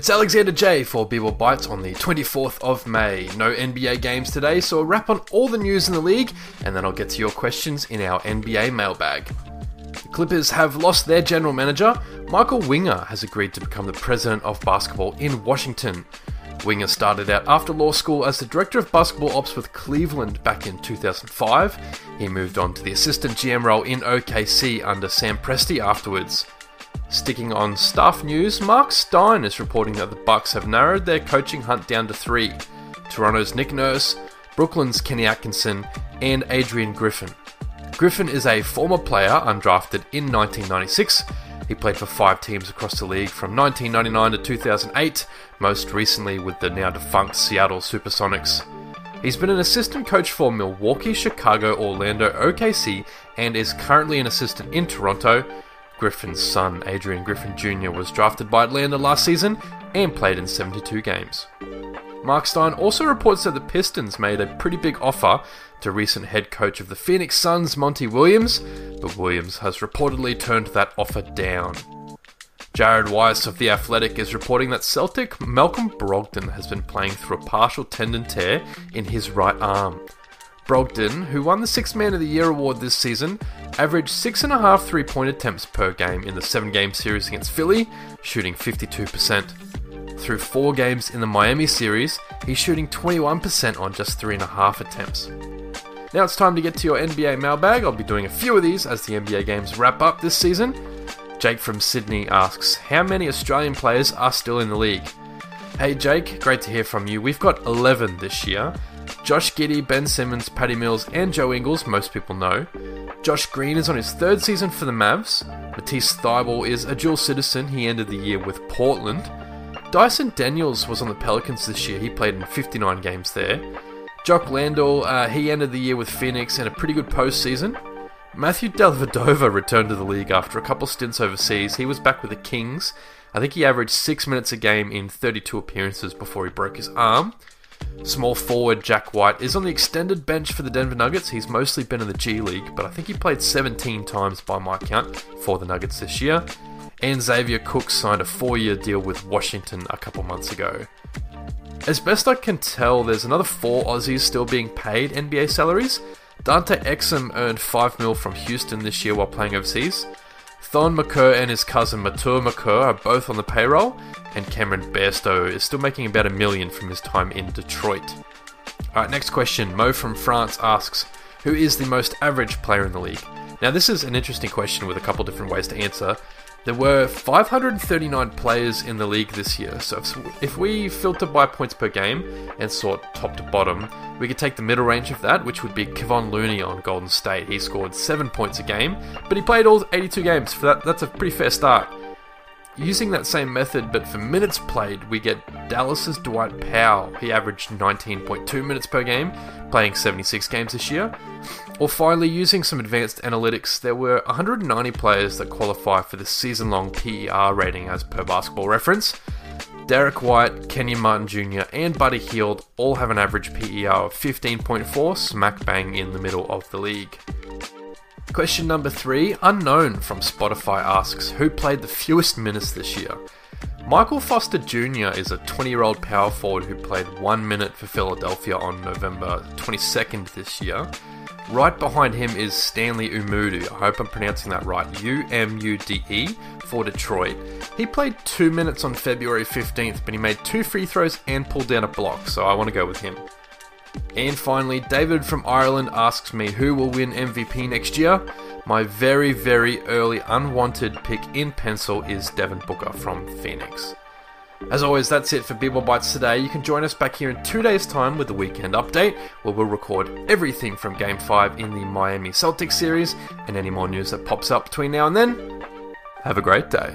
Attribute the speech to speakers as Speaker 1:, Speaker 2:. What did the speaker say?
Speaker 1: It's Alexander Jay for B-Ball Bites on the 24th of May. No NBA games today, so a wrap on all the news in the league, and then I'll get to your questions in our NBA mailbag. The Clippers have lost their general manager. Michael Winger has agreed to become the president of basketball in Washington. Winger started out after law school as the director of basketball ops with Cleveland back in 2005. He moved on to the assistant GM role in OKC under Sam Presti afterwards. Sticking on staff news, Mark Stein is reporting that the Bucks have narrowed their coaching hunt down to three: Toronto's Nick Nurse, Brooklyn's Kenny Atkinson, and Adrian Griffin. Griffin is a former player undrafted in 1996. He played for five teams across the league from 1999 to 2008, most recently with the now defunct Seattle Supersonics. He's been an assistant coach for Milwaukee, Chicago, Orlando, OKC, and is currently an assistant in Toronto. Griffin's son, Adrian Griffin Jr., was drafted by Atlanta last season and played in 72 games. Mark Stein also reports that the Pistons made a pretty big offer to recent head coach of the Phoenix Suns, Monty Williams, but Williams has reportedly turned that offer down. Jared Weiss of The Athletic is reporting that Celtic Malcolm Brogdon has been playing through a partial tendon tear in his right arm. Brogdon, who won the Sixth Man of the Year award this season, averaged 6.5 three point attempts per game in the 7 game series against Philly, shooting 52%. Through 4 games in the Miami series, he's shooting 21% on just 3.5 attempts. Now it's time to get to your NBA mailbag. I'll be doing a few of these as the NBA games wrap up this season. Jake from Sydney asks, How many Australian players are still in the league? Hey Jake, great to hear from you. We've got 11 this year. Josh Giddey, Ben Simmons, Patty Mills, and Joe Ingles, most people know. Josh Green is on his third season for the Mavs. Matisse Thybulle is a dual citizen. He ended the year with Portland. Dyson Daniels was on the Pelicans this year. He played in 59 games there. Jock Landale, uh, he ended the year with Phoenix and a pretty good postseason. Matthew Dellavedova returned to the league after a couple stints overseas. He was back with the Kings. I think he averaged six minutes a game in 32 appearances before he broke his arm. Small forward Jack White is on the extended bench for the Denver Nuggets. He's mostly been in the G League, but I think he played 17 times by my count for the Nuggets this year. And Xavier Cook signed a four year deal with Washington a couple months ago. As best I can tell, there's another four Aussies still being paid NBA salaries. Dante Exum earned 5 mil from Houston this year while playing overseas. Thon Maker and his cousin Matur Maker are both on the payroll, and Cameron Bairstow is still making about a million from his time in Detroit. Alright, next question. Mo from France asks, Who is the most average player in the league? Now, this is an interesting question with a couple different ways to answer. There were 539 players in the league this year, so if, we filter by points per game and sort top to bottom, we could take the middle range of that, which would be Kevon Looney on Golden State. He scored 7 points a game, but he played all 82 games. For that, that's a pretty fair start. Using that same method, but for minutes played, we get Dallas's Dwight Powell. He averaged 19.2 minutes per game, playing 76 games this year. Or finally, using some advanced analytics, there were 190 players that qualify for the season long PER rating as per basketball reference. Derrick White, Kenyon Martin Jr., and Buddy Hield all have an average PER of 15.4, smack bang in the middle of the league. Question number three Unknown from Spotify asks Who played the fewest minutes this year? Michael Foster Jr. is a 20 year old power forward who played one minute for Philadelphia on November 22nd this year. Right behind him is Stanley Umude. I hope I'm pronouncing that right. U M U D E for Detroit. He played two minutes on February 15th, but he made two free throws and pulled down a block, so I want to go with him. And finally, David from Ireland asks me who will win MVP next year. My very, very early unwanted pick in pencil is Devin Booker from Phoenix. As always, that's it for B-Ball Bites today. You can join us back here in two days' time with the weekend update, where we'll record everything from Game 5 in the Miami Celtics series and any more news that pops up between now and then. Have a great day.